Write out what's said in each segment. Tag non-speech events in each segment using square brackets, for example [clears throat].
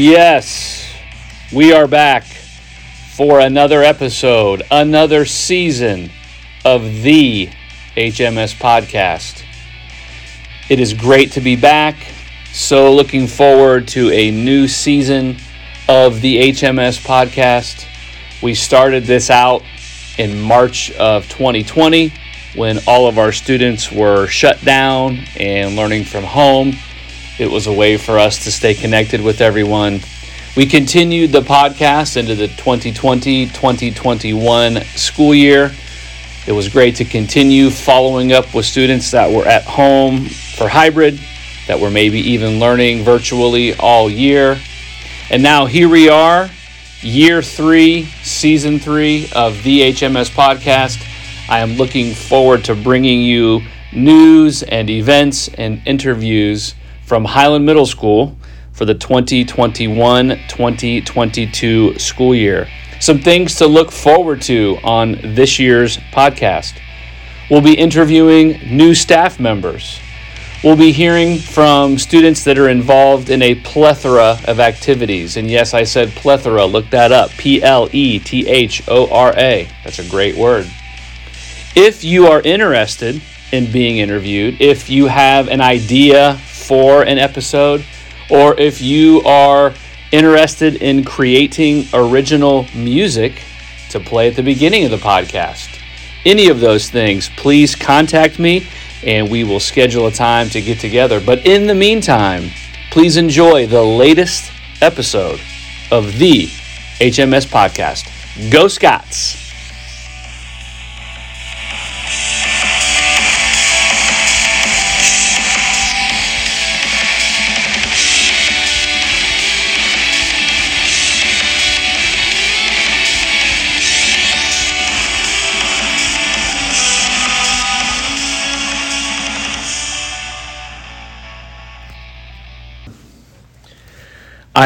Yes, we are back for another episode, another season of the HMS podcast. It is great to be back. So, looking forward to a new season of the HMS podcast. We started this out in March of 2020 when all of our students were shut down and learning from home. It was a way for us to stay connected with everyone. We continued the podcast into the 2020 2021 school year. It was great to continue following up with students that were at home for hybrid, that were maybe even learning virtually all year. And now here we are, year three, season three of the HMS podcast. I am looking forward to bringing you news and events and interviews from Highland Middle School for the 2021 2022 school year. Some things to look forward to on this year's podcast. We'll be interviewing new staff members. We'll be hearing from students that are involved in a plethora of activities. And yes, I said plethora, look that up P L E T H O R A. That's a great word. If you are interested in being interviewed, if you have an idea for an episode, or if you are interested in creating original music to play at the beginning of the podcast, any of those things, please contact me and we will schedule a time to get together. But in the meantime, please enjoy the latest episode of the HMS podcast. Go Scots!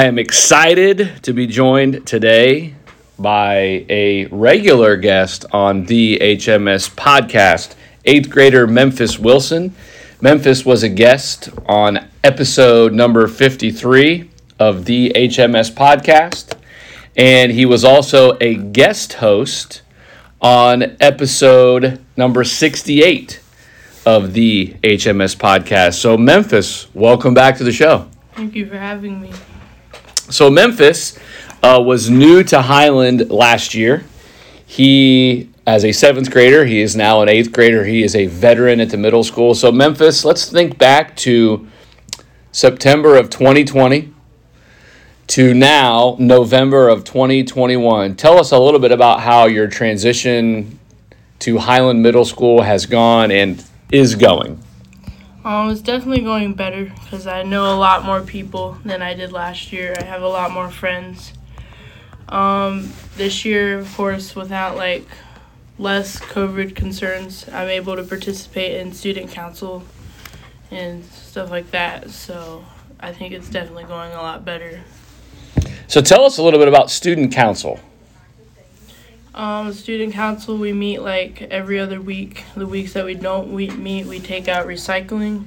I am excited to be joined today by a regular guest on the HMS podcast, eighth grader Memphis Wilson. Memphis was a guest on episode number 53 of the HMS podcast, and he was also a guest host on episode number 68 of the HMS podcast. So, Memphis, welcome back to the show. Thank you for having me. So Memphis uh, was new to Highland last year. He, as a seventh grader, he is now an eighth grader. He is a veteran at the middle school. So Memphis, let's think back to September of 2020 to now November of 2021. Tell us a little bit about how your transition to Highland Middle School has gone and is going. Um, it's definitely going better because I know a lot more people than I did last year. I have a lot more friends. Um, this year, of course, without like less COVID concerns, I'm able to participate in student council and stuff like that. So I think it's definitely going a lot better. So tell us a little bit about student council. Um, student council, we meet like every other week. The weeks that we don't we meet, we take out recycling.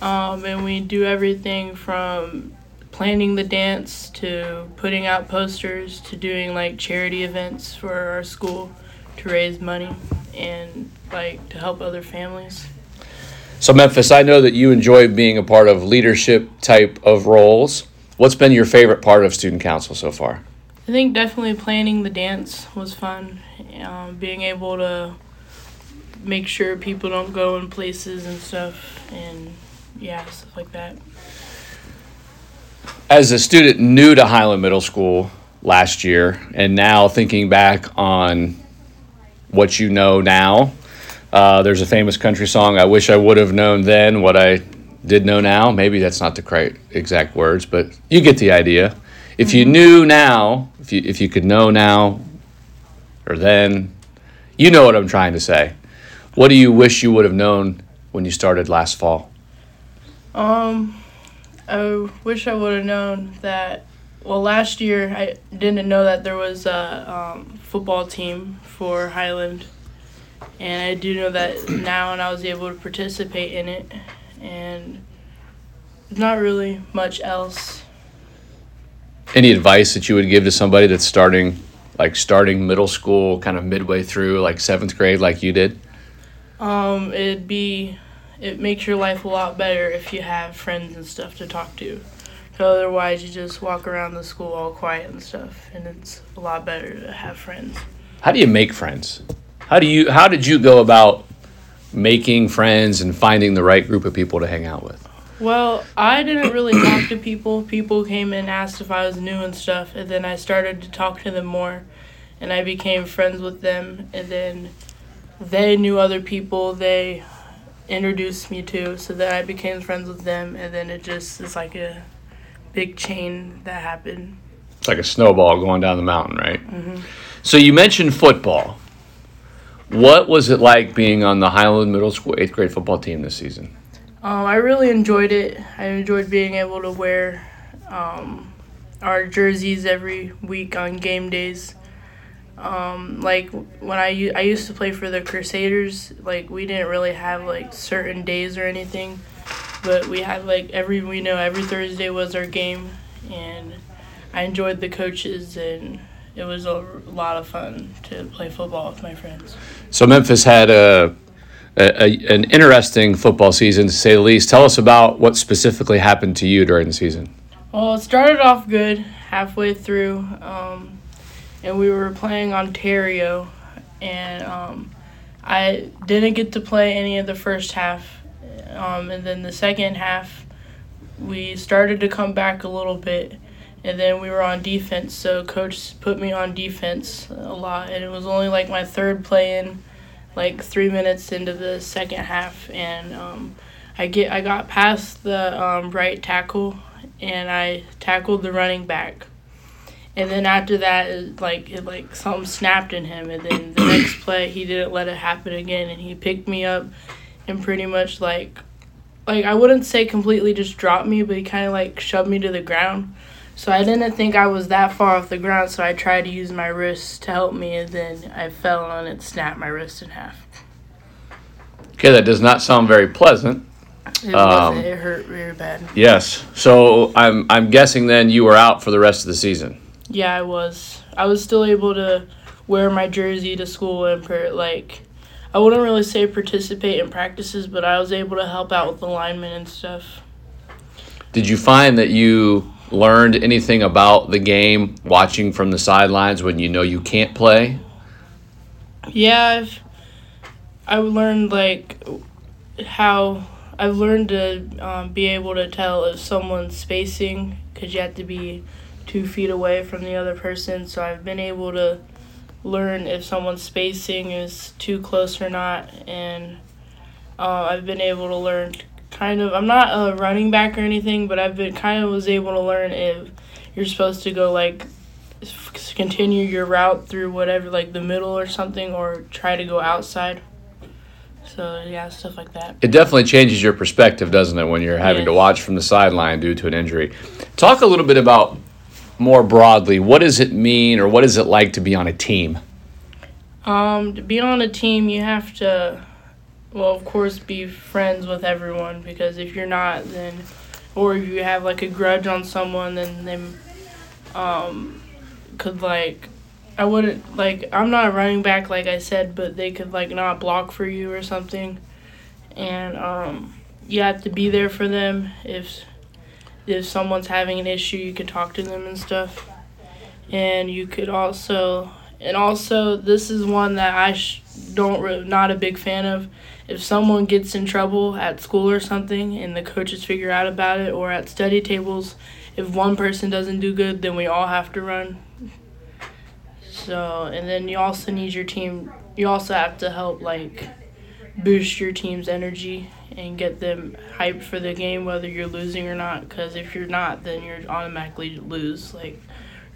Um, and we do everything from planning the dance to putting out posters to doing like charity events for our school to raise money and like to help other families. So, Memphis, I know that you enjoy being a part of leadership type of roles. What's been your favorite part of student council so far? I think definitely planning the dance was fun. Um, being able to make sure people don't go in places and stuff, and yeah, stuff like that. As a student new to Highland Middle School last year, and now thinking back on what you know now, uh, there's a famous country song, I wish I would have known then what I did know now. Maybe that's not the correct exact words, but you get the idea. If you knew now, if you if you could know now or then, you know what I'm trying to say. What do you wish you would have known when you started last fall? Um, I wish I would have known that. Well, last year I didn't know that there was a um, football team for Highland, and I do know that [clears throat] now, and I was able to participate in it, and not really much else. Any advice that you would give to somebody that's starting, like starting middle school, kind of midway through, like seventh grade, like you did? Um, it'd be, it makes your life a lot better if you have friends and stuff to talk to. otherwise, you just walk around the school all quiet and stuff, and it's a lot better to have friends. How do you make friends? How do you? How did you go about making friends and finding the right group of people to hang out with? Well, I didn't really talk to people. People came and asked if I was new and stuff, and then I started to talk to them more, and I became friends with them, and then they knew other people they introduced me to, so then I became friends with them, and then it just is like a big chain that happened. It's like a snowball going down the mountain, right? Mm-hmm. So you mentioned football. What was it like being on the Highland Middle School eighth grade football team this season? Um, I really enjoyed it. I enjoyed being able to wear um, our jerseys every week on game days. Um, like when I, I used to play for the Crusaders, like we didn't really have like certain days or anything, but we had like every we know every Thursday was our game, and I enjoyed the coaches and it was a lot of fun to play football with my friends. So Memphis had a, a, an interesting football season to say the least. Tell us about what specifically happened to you during the season. Well, it started off good halfway through, um, and we were playing Ontario, and um, I didn't get to play any of the first half, um, and then the second half, we started to come back a little bit and then we were on defense. So coach put me on defense a lot, and it was only like my third play in, like three minutes into the second half, and um, I get I got past the um, right tackle, and I tackled the running back. And then after that, it, like it like something snapped in him, and then the next [coughs] play he didn't let it happen again, and he picked me up, and pretty much like, like I wouldn't say completely just dropped me, but he kind of like shoved me to the ground so I didn't think I was that far off the ground, so I tried to use my wrist to help me, and then I fell on it, snapped my wrist in half. Okay, that does not sound very pleasant. It um. It hurt very bad. Yes. So I'm I'm guessing then you were out for the rest of the season. Yeah, I was. I was still able to wear my jersey to school and per, like I wouldn't really say participate in practices, but I was able to help out with the linemen and stuff. Did you find that you learned anything about the game watching from the sidelines when you know you can't play? Yeah, I've I've learned like how I've learned to um, be able to tell if someone's spacing because you have to be two feet away from the other person. So I've been able to learn if someone's spacing is too close or not, and uh, I've been able to learn kind of I'm not a running back or anything, but I've been kind of was able to learn if you're supposed to go like continue your route through whatever like the middle or something or try to go outside. So yeah, stuff like that. It definitely changes your perspective, doesn't it, when you're having yes. to watch from the sideline due to an injury. Talk a little bit about more broadly, what does it mean or what is it like to be on a team? Um, to be on a team, you have to well, of course, be friends with everyone because if you're not, then, or if you have like a grudge on someone, then they, um, could like, I wouldn't like. I'm not running back, like I said, but they could like not block for you or something, and um, you have to be there for them if if someone's having an issue, you could talk to them and stuff, and you could also and also this is one that I sh- don't not a big fan of. If someone gets in trouble at school or something and the coaches figure out about it or at study tables if one person doesn't do good then we all have to run. So and then you also need your team you also have to help like boost your team's energy and get them hyped for the game whether you're losing or not because if you're not then you're automatically lose like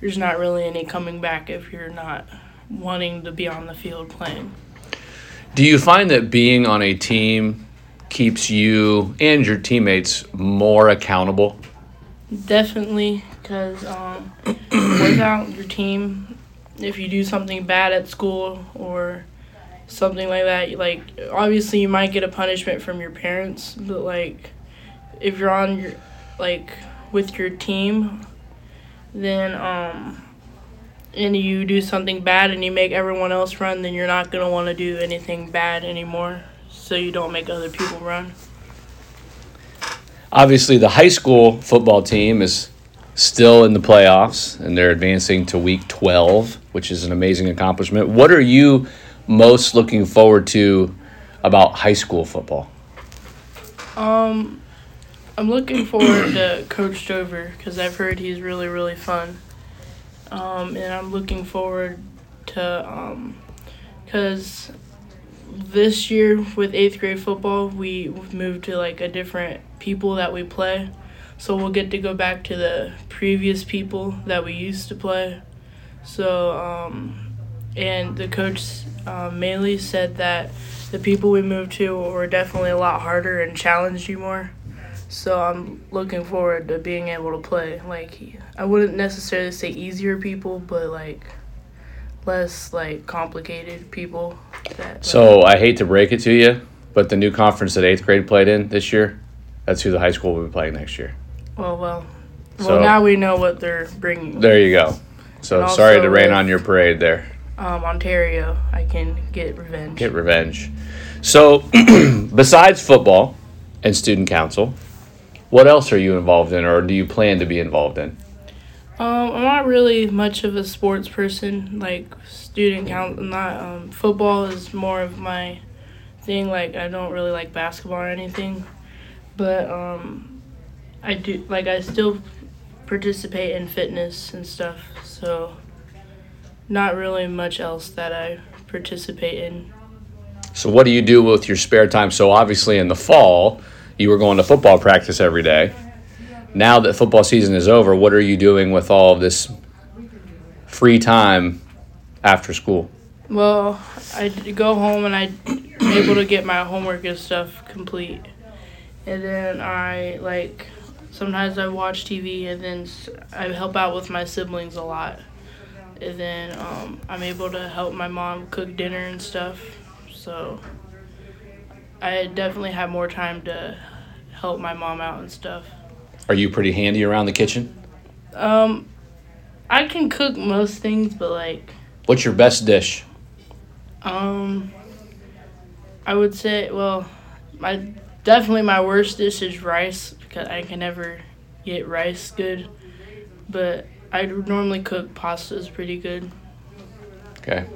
there's not really any coming back if you're not wanting to be on the field playing do you find that being on a team keeps you and your teammates more accountable? Definitely, because um, [clears throat] without your team, if you do something bad at school or something like that, like obviously you might get a punishment from your parents, but like if you're on your like with your team, then um, and you do something bad and you make everyone else run, then you're not gonna want to do anything bad anymore. So you don't make other people run. Obviously, the high school football team is still in the playoffs and they're advancing to week 12, which is an amazing accomplishment. What are you most looking forward to about high school football? Um, I'm looking forward to Coach Dover because I've heard he's really, really fun. Um, and I'm looking forward to, um, because this year with eighth grade football, we moved to like a different people that we play. So we'll get to go back to the previous people that we used to play. So, um, and the coach, um, Maley, said that the people we moved to were definitely a lot harder and challenged you more. So I'm looking forward to being able to play. Like, I wouldn't necessarily say easier people, but like less like complicated people. That, So I hate to break it to you, but the new conference that eighth grade played in this year, that's who the high school will be playing next year. well, well, well. So- now we know what they're bringing. There you go. So And sorry to rain with- on your parade there. Um, Ontario, I can get revenge. Get revenge. So, [clears throat] besides football and student council, what else are you involved in, or do you plan to be involved in? Um, I'm not really much of a sports person. Like student count, not um, football is more of my thing. Like I don't really like basketball or anything, but um, I do like I still participate in fitness and stuff. So not really much else that I participate in. So, what do you do with your spare time? So, obviously, in the fall, you were going to football practice every day. Now that football season is over, what are you doing with all of this free time after school? Well, I go home and I'm able to get my homework and stuff complete. And then I like sometimes I watch TV and then I help out with my siblings a lot. And then um, I'm able to help my mom cook dinner and stuff. So I definitely have more time to help my mom out and stuff. Are you pretty handy around the kitchen? Um, I can cook most things, but like What's your best dish? Um, I would say, well, my definitely my worst dish is rice because I can never get rice good. But I normally cook pastas pretty good. Okay.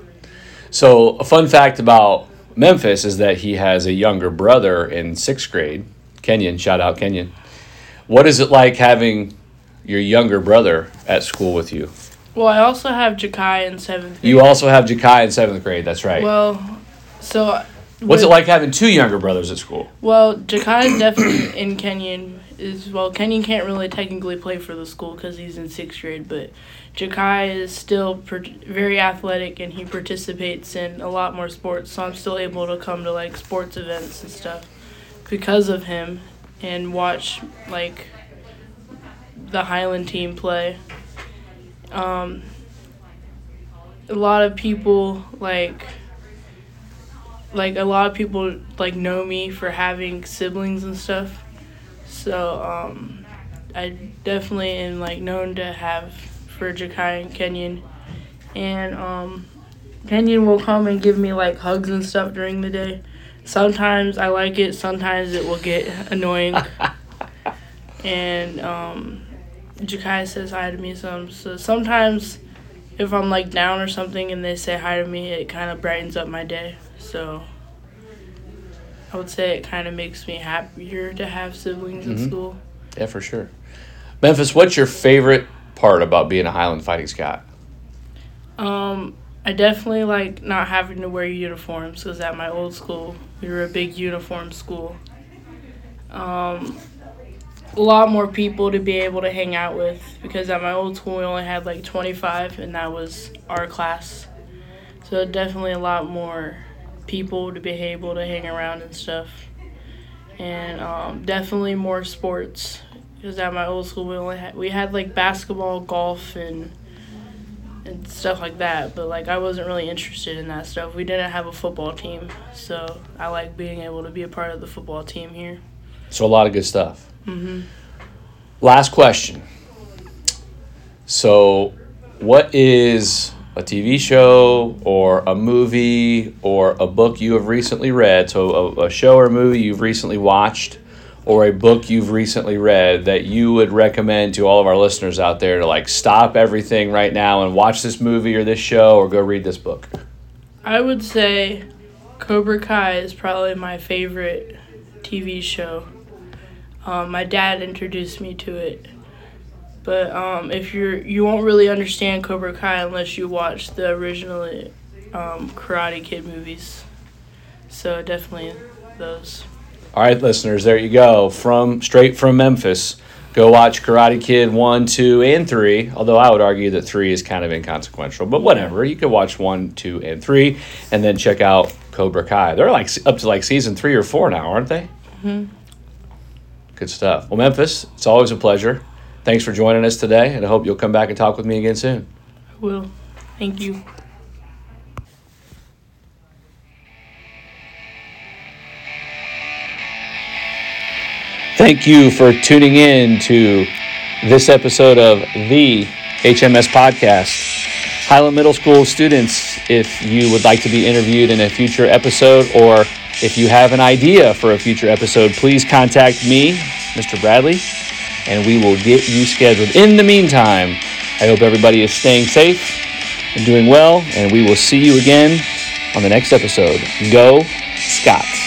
So, a fun fact about Memphis is that he has a younger brother in sixth grade, Kenyon. Shout out Kenyon. What is it like having your younger brother at school with you? Well, I also have Jakai in seventh. You also have Jakai in seventh grade. That's right. Well, so. What's it like having two younger brothers at school? Well, Jakai is definitely in Kenyon. Is well, Kenyon can't really technically play for the school because he's in sixth grade, but Jakai is still per- very athletic and he participates in a lot more sports. So I'm still able to come to like sports events and stuff because of him and watch like the Highland team play. Um, a lot of people like like a lot of people like know me for having siblings and stuff. So um, I definitely am like known to have for Jakai and Kenyon, and um, Kenyon will come and give me like hugs and stuff during the day. Sometimes I like it. Sometimes it will get [laughs] annoying. [laughs] and um, Jakai says hi to me some. So sometimes if I'm like down or something and they say hi to me, it kind of brightens up my day. So I would say it kind of makes me happier to have siblings in Mhm. school. Yeah, for sure. Memphis, what's your favorite part about being a Highland Fighting Scot? Um, I definitely like not having to wear uniforms because at my old school we were a big uniform school. Um, a lot more people to be able to hang out with because at my old school we only had like 25 and that was our class. So definitely a lot more people to be able to hang around and stuff. And um, definitely more sports because at my old school we only had we had like basketball, golf, and and stuff like that. But like I wasn't really interested in that stuff. We didn't have a football team, so I like being able to be a part of the football team here. So, a lot of good stuff. hmm Last question. So, what is a TV show or a movie or a book you have recently read? So, a, a show or movie you've recently watched or a book you've recently read that you would recommend to all of our listeners out there to like stop everything right now and watch this movie or this show or go read this book? I would say Cobra Kai is probably my favorite TV show. Um, my dad introduced me to it, but um, if you're you won't really understand Cobra Kai unless you watch the original um, Karate Kid movies. So definitely those. All right, listeners, there you go. From straight from Memphis. Go watch Karate Kid 1, 2, and 3. Although I would argue that 3 is kind of inconsequential, but whatever. You could watch 1, 2, and 3, and then check out Cobra Kai. They're like up to like season 3 or 4 now, aren't they? Mm-hmm. Good stuff. Well, Memphis, it's always a pleasure. Thanks for joining us today, and I hope you'll come back and talk with me again soon. I will. Thank you. Thank you for tuning in to this episode of the HMS Podcast. Highland Middle School students, if you would like to be interviewed in a future episode or if you have an idea for a future episode, please contact me, Mr. Bradley, and we will get you scheduled. In the meantime, I hope everybody is staying safe and doing well, and we will see you again on the next episode. Go, Scots.